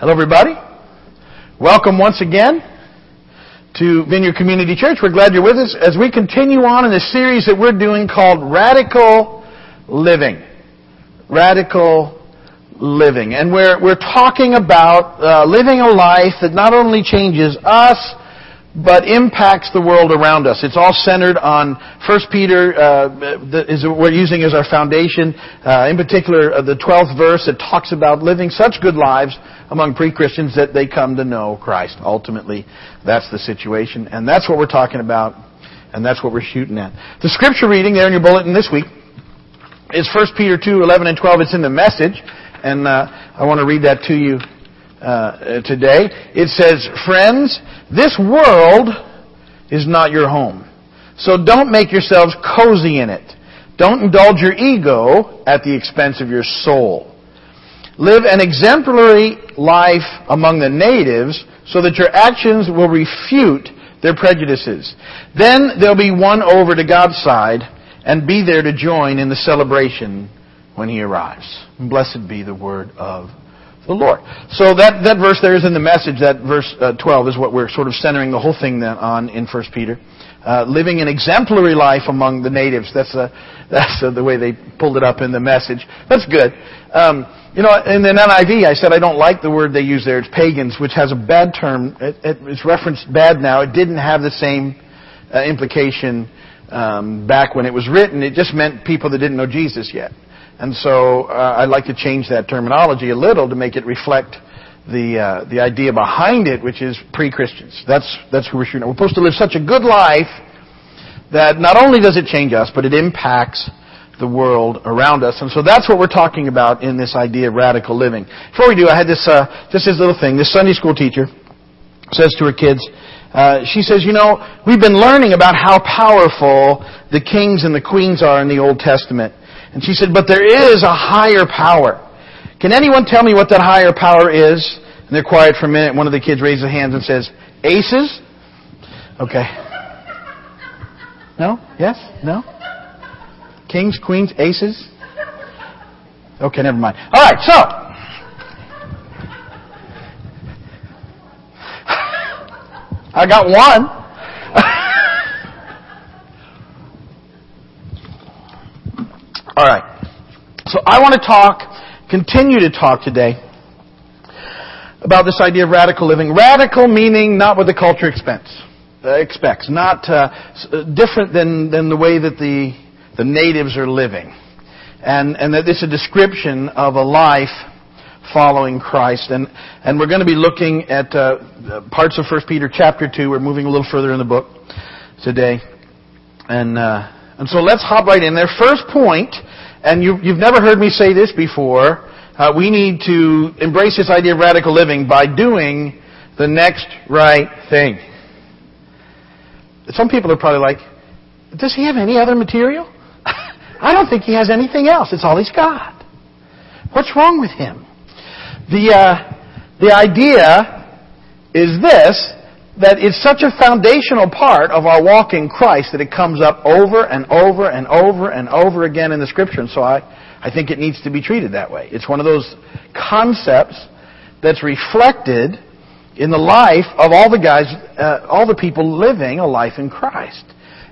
Hello, everybody. Welcome once again to Vineyard Community Church. We're glad you're with us as we continue on in the series that we're doing called Radical Living. Radical Living. And we're, we're talking about uh, living a life that not only changes us, but impacts the world around us. It's all centered on 1 Peter, uh, we're using as our foundation. Uh, in particular, uh, the 12th verse that talks about living such good lives among pre-Christians that they come to know Christ. Ultimately, that's the situation, and that's what we're talking about, and that's what we're shooting at. The scripture reading there in your bulletin this week is 1 Peter 2, 11 and 12. It's in the message, and uh, I want to read that to you uh, today. It says, Friends, this world is not your home. So don't make yourselves cozy in it. Don't indulge your ego at the expense of your soul. Live an exemplary life among the natives so that your actions will refute their prejudices. Then they'll be won over to God's side and be there to join in the celebration when He arrives. Blessed be the word of the Lord. So that, that verse there is in the message. That verse uh, 12 is what we're sort of centering the whole thing then on in 1 Peter. Uh, living an exemplary life among the natives. That's, uh, that's uh, the way they pulled it up in the message. That's good. Um, you know, in the NIV, I said I don't like the word they use there. It's pagans, which has a bad term. It, it, it's referenced bad now. It didn't have the same uh, implication um, back when it was written. It just meant people that didn't know Jesus yet. And so uh, I'd like to change that terminology a little to make it reflect the uh, the idea behind it, which is pre-Christians. That's that's who we're shooting. We're supposed to live such a good life that not only does it change us, but it impacts the world around us. And so that's what we're talking about in this idea of radical living. Before we do, I had this uh, just this little thing. This Sunday school teacher says to her kids. Uh, she says, you know, we've been learning about how powerful the kings and the queens are in the Old Testament. And she said, but there is a higher power. Can anyone tell me what that higher power is? And they're quiet for a minute. One of the kids raises a hand and says, aces? Okay. No? Yes? No? Kings, queens, aces? Okay, never mind. All right, so. I got one. All right. So I want to talk, continue to talk today about this idea of radical living. Radical meaning not what the culture expects, uh, expects not uh, uh, different than, than the way that the, the natives are living. And, and that it's a description of a life following Christ. And, and we're going to be looking at uh, parts of 1 Peter chapter 2. We're moving a little further in the book today. And, uh, and so let's hop right in there. First point, and you, have never heard me say this before, uh, we need to embrace this idea of radical living by doing the next right thing. Some people are probably like, does he have any other material? I don't think he has anything else. It's all he's got. What's wrong with him? The, uh, the idea is this, that it's such a foundational part of our walk in Christ that it comes up over and over and over and over again in the Scripture. And so I, I think it needs to be treated that way. It's one of those concepts that's reflected in the life of all the guys, uh, all the people living a life in Christ.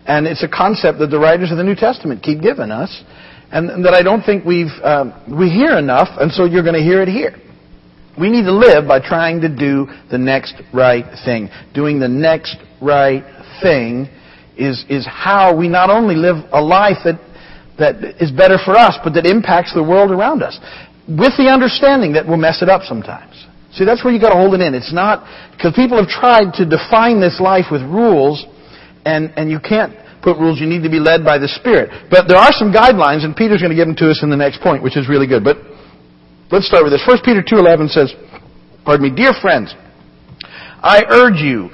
And it's a concept that the writers of the New Testament keep giving us, and, that I don't think we've um, we hear enough, and so you're going to hear it here. We need to live by trying to do the next right thing. Doing the next right thing is, is how we not only live a life that, that is better for us, but that impacts the world around us. With the understanding that we'll mess it up sometimes. See, that's where you gotta hold it in. It's not, because people have tried to define this life with rules, and, and you can't put rules. You need to be led by the Spirit. But there are some guidelines, and Peter's going to give them to us in the next point, which is really good. But Let's start with this. 1 Peter 2.11 says, pardon me, Dear friends, I urge you,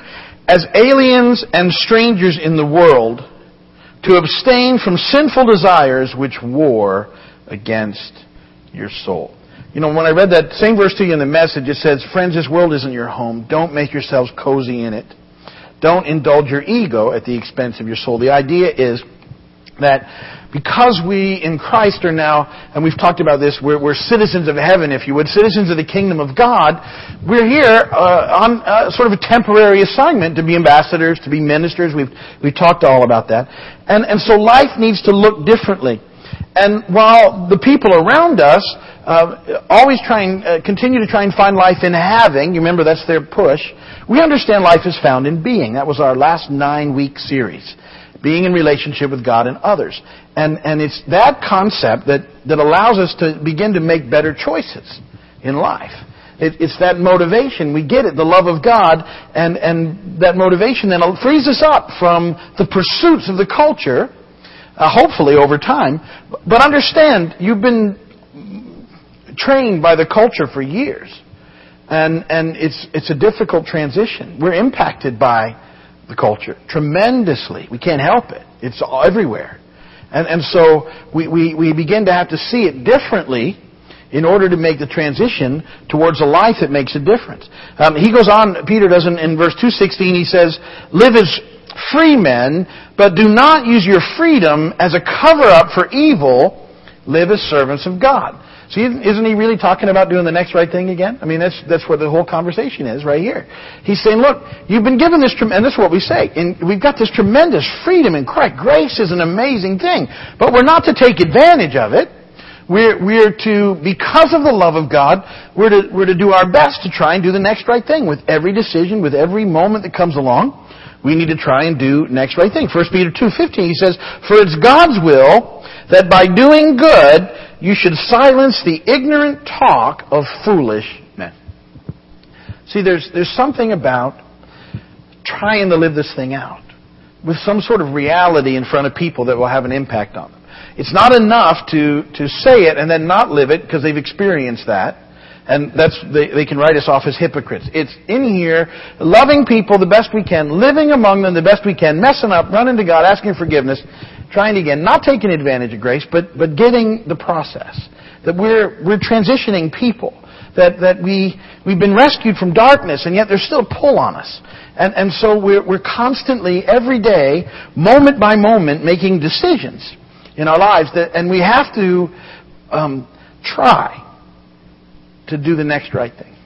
as aliens and strangers in the world, to abstain from sinful desires which war against your soul. You know, when I read that same verse to you in the message, it says, Friends, this world isn't your home. Don't make yourselves cozy in it. Don't indulge your ego at the expense of your soul. The idea is that because we in Christ are now, and we've talked about this, we're, we're citizens of heaven, if you would, citizens of the kingdom of God. We're here uh, on uh, sort of a temporary assignment to be ambassadors, to be ministers. We've we've talked all about that, and and so life needs to look differently. And while the people around us uh, always try and uh, continue to try and find life in having, you remember that's their push. We understand life is found in being. That was our last nine week series being in relationship with God and others. And, and it's that concept that, that allows us to begin to make better choices in life. It, it's that motivation. We get it, the love of God, and, and that motivation then frees us up from the pursuits of the culture, uh, hopefully over time. But understand, you've been trained by the culture for years. And, and it's, it's a difficult transition. We're impacted by the culture tremendously. We can't help it. It's everywhere. And, and so we, we, we begin to have to see it differently in order to make the transition towards a life that makes a difference. Um, he goes on, Peter does in, in verse 216, he says, Live as free men, but do not use your freedom as a cover up for evil. Live as servants of God. See, isn't he really talking about doing the next right thing again? I mean, that's, that's what the whole conversation is right here. He's saying, look, you've been given this, is what we say, and we've got this tremendous freedom in Christ. Grace is an amazing thing, but we're not to take advantage of it. We're, we're to, because of the love of God, we're to, we're to do our best to try and do the next right thing with every decision, with every moment that comes along. We need to try and do next right thing. 1 Peter 2.15, he says, For it's God's will that by doing good, you should silence the ignorant talk of foolish men. See, there's, there's something about trying to live this thing out with some sort of reality in front of people that will have an impact on them. It's not enough to, to say it and then not live it because they've experienced that. And that's, they, they can write us off as hypocrites. It's in here, loving people the best we can, living among them the best we can, messing up, running to God, asking forgiveness, trying again, not taking advantage of grace, but, but getting the process. That we're, we're transitioning people. That, that we, we've been rescued from darkness, and yet there's still a pull on us. And, and so we're, we're constantly, every day, moment by moment, making decisions in our lives. That, and we have to um, try to do the next right thing.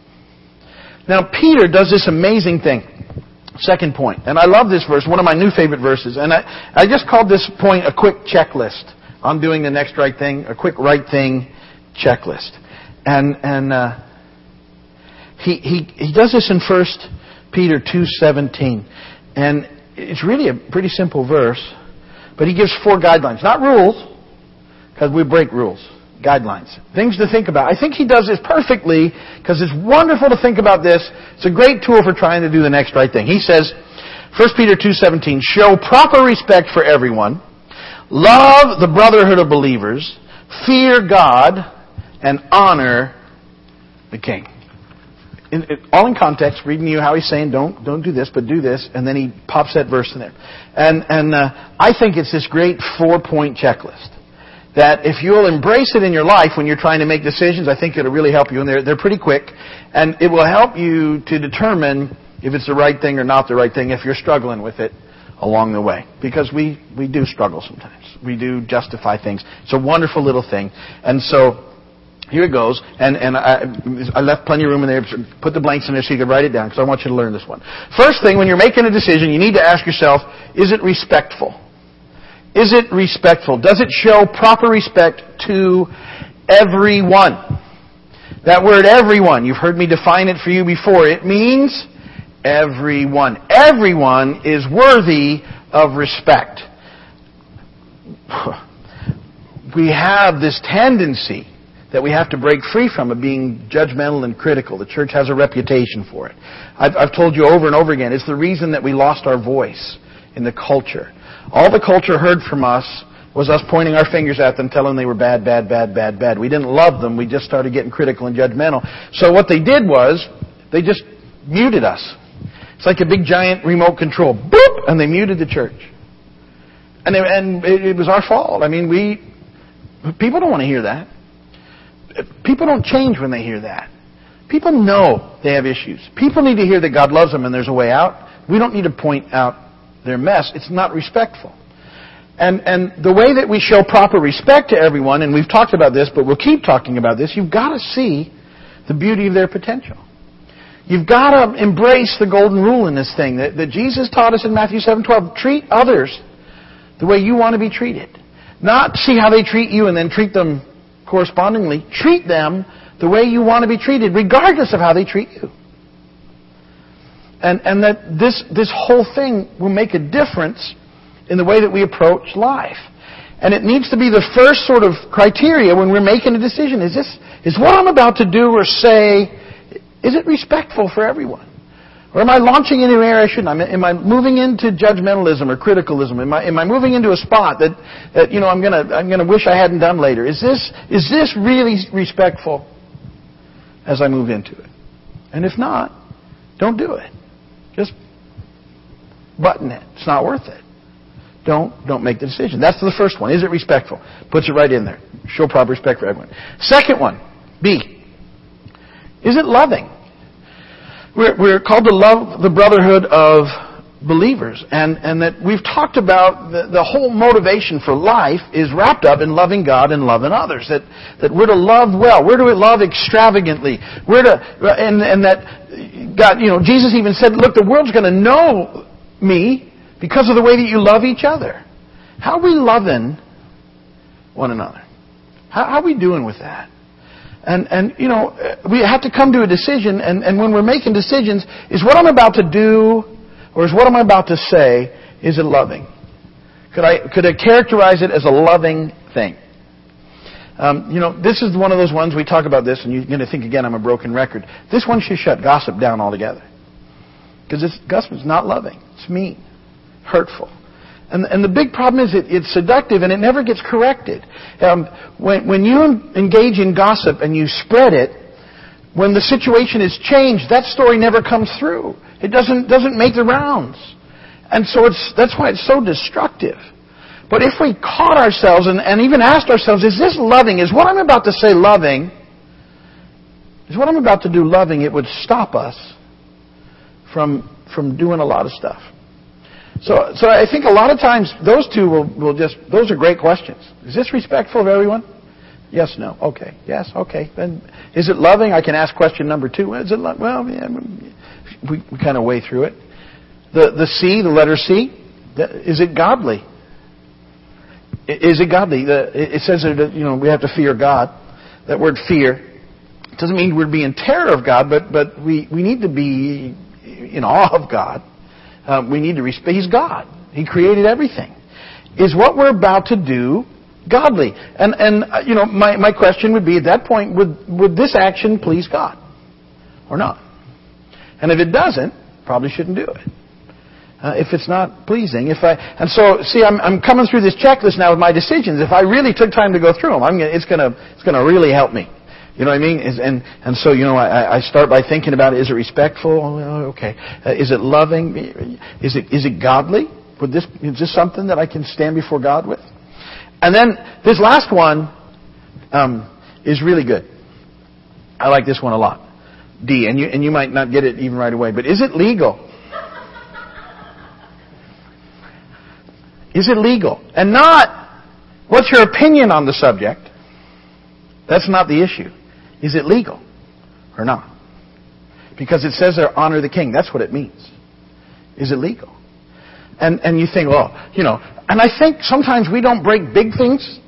Now, Peter does this amazing thing. Second point, and I love this verse, one of my new favorite verses, and I, I just called this point a quick checklist on doing the next right thing, a quick right thing checklist. And, and, uh, he, he, he does this in 1 Peter 2.17. And it's really a pretty simple verse, but he gives four guidelines. Not rules, because we break rules guidelines, things to think about. I think he does this perfectly because it's wonderful to think about this. It's a great tool for trying to do the next right thing. He says, 1 Peter 2:17, show proper respect for everyone, love the brotherhood of believers, fear God, and honor the king. In, in, all in context, reading you how he's saying, don't don't do this, but do this, and then he pops that verse in there. And and uh, I think it's this great four point checklist that if you'll embrace it in your life when you're trying to make decisions, I think it'll really help you. And they're, they're pretty quick. And it will help you to determine if it's the right thing or not the right thing if you're struggling with it along the way. Because we, we do struggle sometimes. We do justify things. It's a wonderful little thing. And so, here it goes. And, and I, I left plenty of room in there. Put the blanks in there so you can write it down because I want you to learn this one. First thing, when you're making a decision, you need to ask yourself, is it respectful? Is it respectful? Does it show proper respect to everyone? That word everyone, you've heard me define it for you before. It means everyone. Everyone is worthy of respect. We have this tendency that we have to break free from of being judgmental and critical. The church has a reputation for it. I've, I've told you over and over again, it's the reason that we lost our voice in the culture. All the culture heard from us was us pointing our fingers at them, telling them they were bad, bad, bad, bad, bad. We didn't love them. We just started getting critical and judgmental. So what they did was, they just muted us. It's like a big giant remote control. Boop! And they muted the church. And, they, and it, it was our fault. I mean, we, people don't want to hear that. People don't change when they hear that. People know they have issues. People need to hear that God loves them and there's a way out. We don't need to point out their mess. It's not respectful. And, and the way that we show proper respect to everyone, and we've talked about this, but we'll keep talking about this, you've got to see the beauty of their potential. You've got to embrace the golden rule in this thing that, that Jesus taught us in Matthew 7:12. Treat others the way you want to be treated. Not see how they treat you and then treat them correspondingly. Treat them the way you want to be treated, regardless of how they treat you. And, and that this, this whole thing will make a difference in the way that we approach life. And it needs to be the first sort of criteria when we're making a decision. Is this, is what I'm about to do or say, is it respectful for everyone? Or am I launching into an area I shouldn't? Am I moving into judgmentalism or criticalism? Am I, am I moving into a spot that, that you know, I'm gonna, I'm gonna wish I hadn't done later? Is this, is this really respectful as I move into it? And if not, don't do it. Button it. It's not worth it. Don't, don't make the decision. That's the first one. Is it respectful? Puts it right in there. Show proper respect for everyone. Second one, B. Is it loving? We're, we're called to love the brotherhood of believers. And, and that we've talked about the, the whole motivation for life is wrapped up in loving God and loving others. That, that we're to love well. We're to love extravagantly. We're to, and, and that God, you know, Jesus even said, look, the world's going to know me because of the way that you love each other. How are we loving one another? How, how are we doing with that? And, and, you know, we have to come to a decision, and, and when we're making decisions, is what I'm about to do, or is what I'm about to say, is it loving? Could I, could I characterize it as a loving thing? Um, you know, this is one of those ones we talk about this, and you're going to think again I'm a broken record. This one should shut gossip down altogether. Because this gossip is not loving. It's mean, hurtful. And, and the big problem is it, it's seductive and it never gets corrected. Um, when, when you engage in gossip and you spread it, when the situation is changed, that story never comes through. It doesn't, doesn't make the rounds. And so it's, that's why it's so destructive. But if we caught ourselves and, and even asked ourselves, is this loving? Is what I'm about to say loving? Is what I'm about to do loving? It would stop us from, from doing a lot of stuff. So, so I think a lot of times those two will, will just, those are great questions. Is this respectful of everyone? Yes, no. Okay. Yes, okay. Then is it loving? I can ask question number two. Is it well? Yeah, we, we kind of weigh through it. The the C, the letter C, is it godly? Is it godly? The, it says that you know we have to fear God. That word fear doesn't mean we're being terror of God, but but we we need to be in awe of God. Um, we need to respect. He's God. He created everything. Is what we're about to do godly? And and uh, you know, my my question would be at that point, would would this action please God, or not? And if it doesn't, probably shouldn't do it. Uh, if it's not pleasing, if I and so see, I'm I'm coming through this checklist now with my decisions. If I really took time to go through them, I'm gonna, it's gonna it's gonna really help me. You know what I mean? And and so you know, I, I start by thinking about is it respectful? Oh, okay. Uh, is it loving? Is it is it godly? Would this is this something that I can stand before God with? And then this last one um, is really good. I like this one a lot. D, and you and you might not get it even right away, but is it legal? Is it legal? And not what's your opinion on the subject? That's not the issue. Is it legal or not? Because it says there, honor the king. That's what it means. Is it legal? And, and you think, well, you know, and I think sometimes we don't break big things,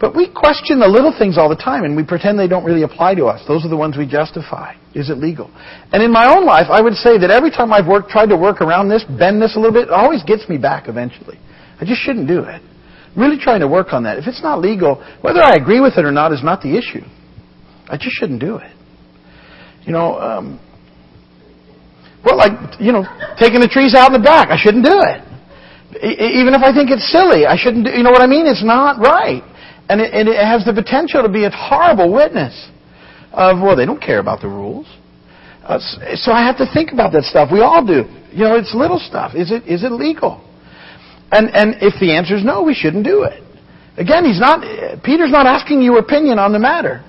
but we question the little things all the time and we pretend they don't really apply to us. Those are the ones we justify. Is it legal? And in my own life, I would say that every time I've worked, tried to work around this, bend this a little bit, it always gets me back eventually. I just shouldn't do it. I'm really trying to work on that. If it's not legal, whether I agree with it or not is not the issue. I just shouldn't do it. You know, um, well, like, you know, taking the trees out in the back, I shouldn't do it. Even if I think it's silly, I shouldn't do, you know what I mean? It's not right. And it, and it has the potential to be a horrible witness of, well, they don't care about the rules. Uh, so I have to think about that stuff. We all do. You know, it's little stuff. Is it, is it legal? And, and if the answer is no, we shouldn't do it. Again, he's not, Peter's not asking your opinion on the matter.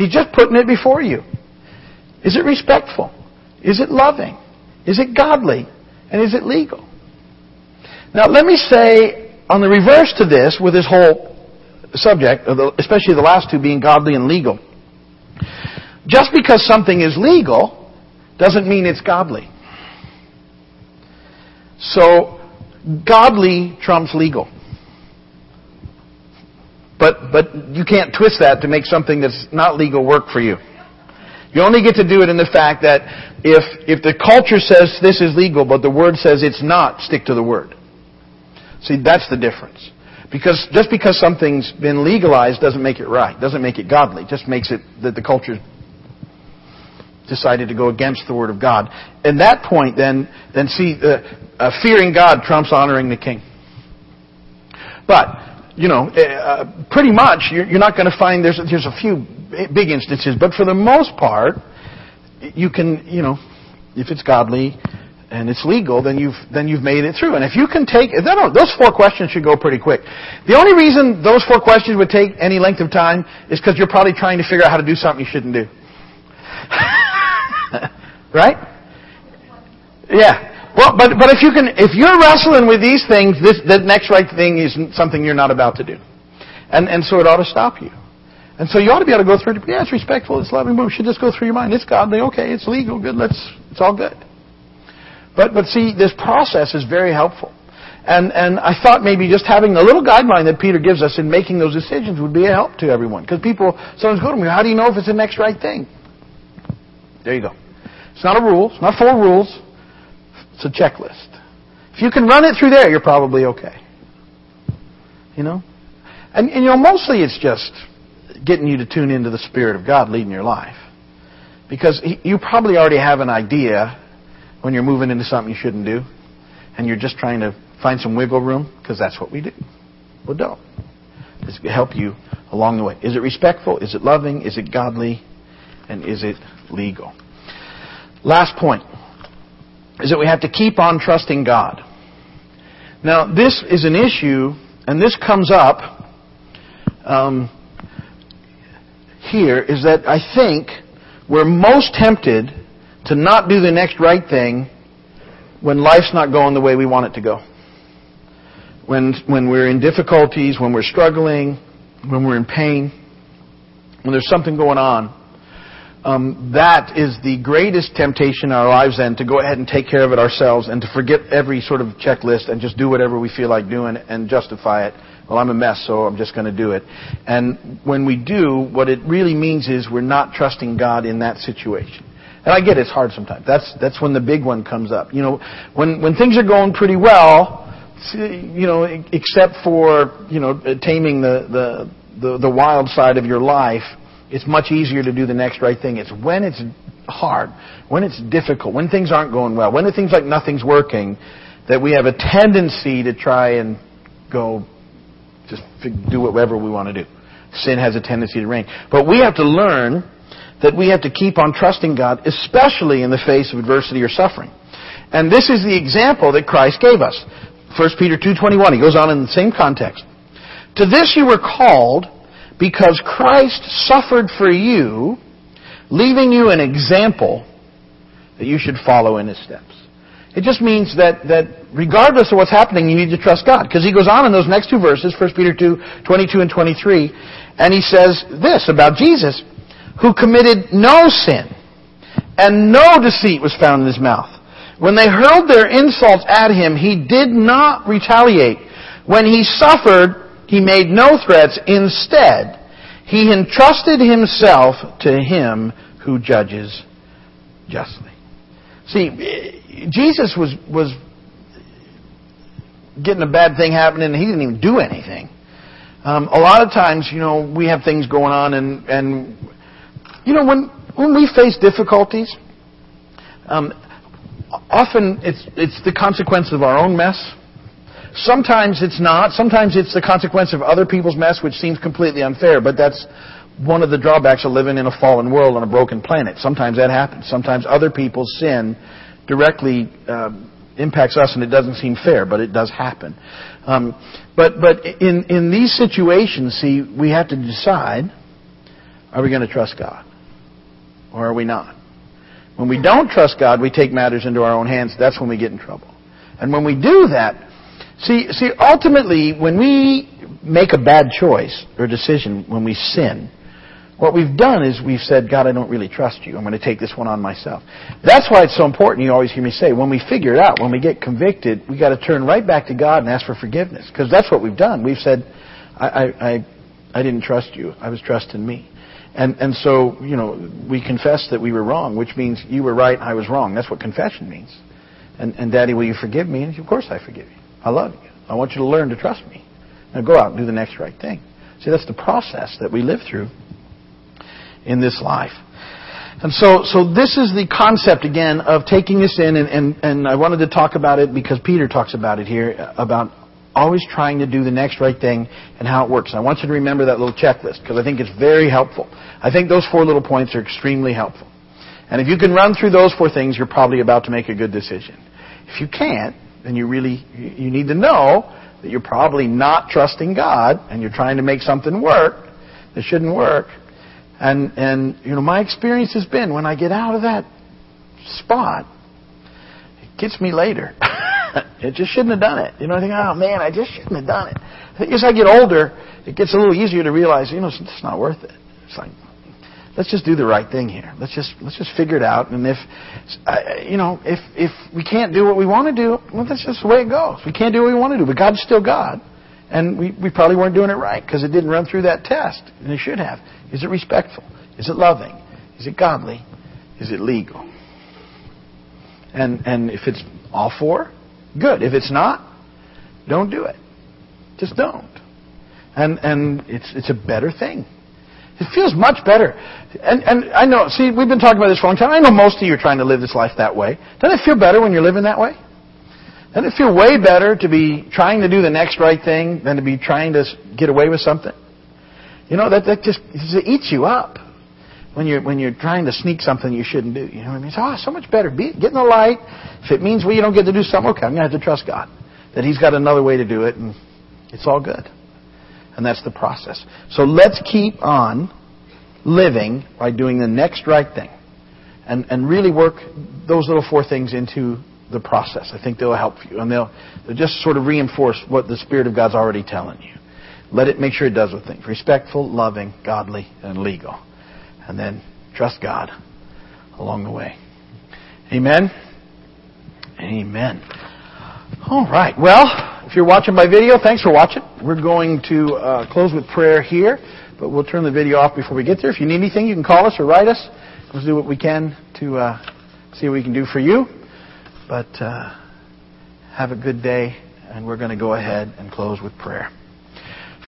He's just putting it before you. Is it respectful? Is it loving? Is it godly? And is it legal? Now, let me say on the reverse to this, with this whole subject, especially the last two being godly and legal, just because something is legal doesn't mean it's godly. So, godly trumps legal. But, but you can't twist that to make something that's not legal work for you. You only get to do it in the fact that if, if the culture says this is legal, but the word says it's not, stick to the word. See, that's the difference. Because just because something's been legalized doesn't make it right, doesn't make it godly, just makes it that the culture decided to go against the word of God. And that point, then, then see, uh, uh, fearing God trumps honoring the king. But you know, uh, pretty much you're, you're not going to find there's there's a few big instances, but for the most part, you can, you know, if it's godly and it's legal, then you've then you've made it through. And if you can take those four questions should go pretty quick. The only reason those four questions would take any length of time is because you're probably trying to figure out how to do something you shouldn't do. right? Yeah. Well, but but if you can, if you're wrestling with these things, this the next right thing is something you're not about to do, and and so it ought to stop you. And so you ought to be able to go through. Yeah, it's respectful, it's loving, but it should just go through your mind. It's godly, okay, it's legal, good, let's, it's all good. But, but see, this process is very helpful. And, and I thought maybe just having the little guideline that Peter gives us in making those decisions would be a help to everyone. Because people sometimes go to me, how do you know if it's the next right thing? There you go. It's not a rule. It's not four rules. It's a checklist. If you can run it through there, you're probably okay. You know? And, and you know, mostly it's just getting you to tune into the Spirit of God leading your life. Because you probably already have an idea when you're moving into something you shouldn't do, and you're just trying to find some wiggle room, because that's what we do. Well, don't. It's to help you along the way. Is it respectful? Is it loving? Is it godly? And is it legal? Last point is that we have to keep on trusting God. Now, this is an issue, and this comes up um, here is that I think we're most tempted to not do the next right thing when life's not going the way we want it to go. When, when we're in difficulties, when we're struggling, when we're in pain, when there's something going on, um, that is the greatest temptation in our lives then to go ahead and take care of it ourselves and to forget every sort of checklist and just do whatever we feel like doing and justify it well, I'm a mess, so I'm just going to do it. And when we do, what it really means is we're not trusting God in that situation. And I get it, it's hard sometimes. That's that's when the big one comes up. You know, when when things are going pretty well, you know, except for you know taming the the the, the wild side of your life, it's much easier to do the next right thing. It's when it's hard, when it's difficult, when things aren't going well, when it seems like nothing's working, that we have a tendency to try and go just do whatever we want to do. Sin has a tendency to reign. But we have to learn that we have to keep on trusting God, especially in the face of adversity or suffering. And this is the example that Christ gave us. 1 Peter 2.21, he goes on in the same context. To this you were called because Christ suffered for you, leaving you an example that you should follow in his steps. It just means that, that regardless of what's happening, you need to trust God. Because he goes on in those next two verses, 1 Peter 2, 22 and 23, and he says this about Jesus, who committed no sin, and no deceit was found in his mouth. When they hurled their insults at him, he did not retaliate. When he suffered, he made no threats. Instead, he entrusted himself to him who judges justly. See, Jesus was was getting a bad thing happening, and he didn't even do anything. Um, a lot of times, you know, we have things going on, and and you know when when we face difficulties, um, often it's it's the consequence of our own mess. Sometimes it's not. Sometimes it's the consequence of other people's mess, which seems completely unfair. But that's one of the drawbacks of living in a fallen world on a broken planet. Sometimes that happens. Sometimes other people's sin directly uh, impacts us, and it doesn't seem fair, but it does happen. Um, but but in in these situations, see, we have to decide: Are we going to trust God, or are we not? When we don't trust God, we take matters into our own hands. That's when we get in trouble. And when we do that, See, see, ultimately, when we make a bad choice or decision, when we sin, what we've done is we've said, God, I don't really trust you. I'm going to take this one on myself. That's why it's so important. You always hear me say, when we figure it out, when we get convicted, we got to turn right back to God and ask for forgiveness. Because that's what we've done. We've said, I, I, I, didn't trust you. I was trusting me. And, and so, you know, we confess that we were wrong, which means you were right, I was wrong. That's what confession means. And, and Daddy, will you forgive me? And of course I forgive you. I love you. I want you to learn to trust me. Now go out and do the next right thing. See, that's the process that we live through in this life. And so, so this is the concept again of taking this in, and, and, and I wanted to talk about it because Peter talks about it here, about always trying to do the next right thing and how it works. And I want you to remember that little checklist because I think it's very helpful. I think those four little points are extremely helpful. And if you can run through those four things, you're probably about to make a good decision. If you can't, then you really, you need to know that you're probably not trusting God and you're trying to make something work that shouldn't work and, and, you know, my experience has been when I get out of that spot, it gets me later. it just shouldn't have done it. You know, I think, oh man, I just shouldn't have done it. As I get older, it gets a little easier to realize, you know, it's not worth it. It's like, let's just do the right thing here. Let's just let's just figure it out. And if, you know, if if we can't do what we want to do, well, that's just the way it goes. We can't do what we want to do, but God's still God. And we, we probably weren't doing it right because it didn't run through that test. And it should have. Is it respectful? Is it loving? Is it godly? Is it legal? And, and if it's all four, good. If it's not, don't do it. Just don't. And, and it's, it's a better thing. It feels much better. And, and I know, see, we've been talking about this for a long time. I know most of you are trying to live this life that way. Doesn't it feel better when you're living that way? Doesn't it feel way better to be trying to do the next right thing than to be trying to get away with something? You know, that, that just it eats you up when you're, when you're trying to sneak something you shouldn't do. You know what I mean? It's oh, ah, so much better. Be, get in the light. If it means well, you don't get to do something, okay, I'm going to have to trust God. That He's got another way to do it, and it's all good. And that's the process. So let's keep on living by doing the next right thing. And, and really work those little four things into the process. I think they'll help you, and they'll, they'll just sort of reinforce what the Spirit of God's already telling you. Let it make sure it does the things respectful, loving, godly, and legal. And then trust God along the way. Amen. Amen. All right. Well, if you're watching by video, thanks for watching. We're going to uh, close with prayer here, but we'll turn the video off before we get there. If you need anything, you can call us or write us. Let's do what we can to uh, see what we can do for you. But uh, have a good day, and we're going to go ahead and close with prayer.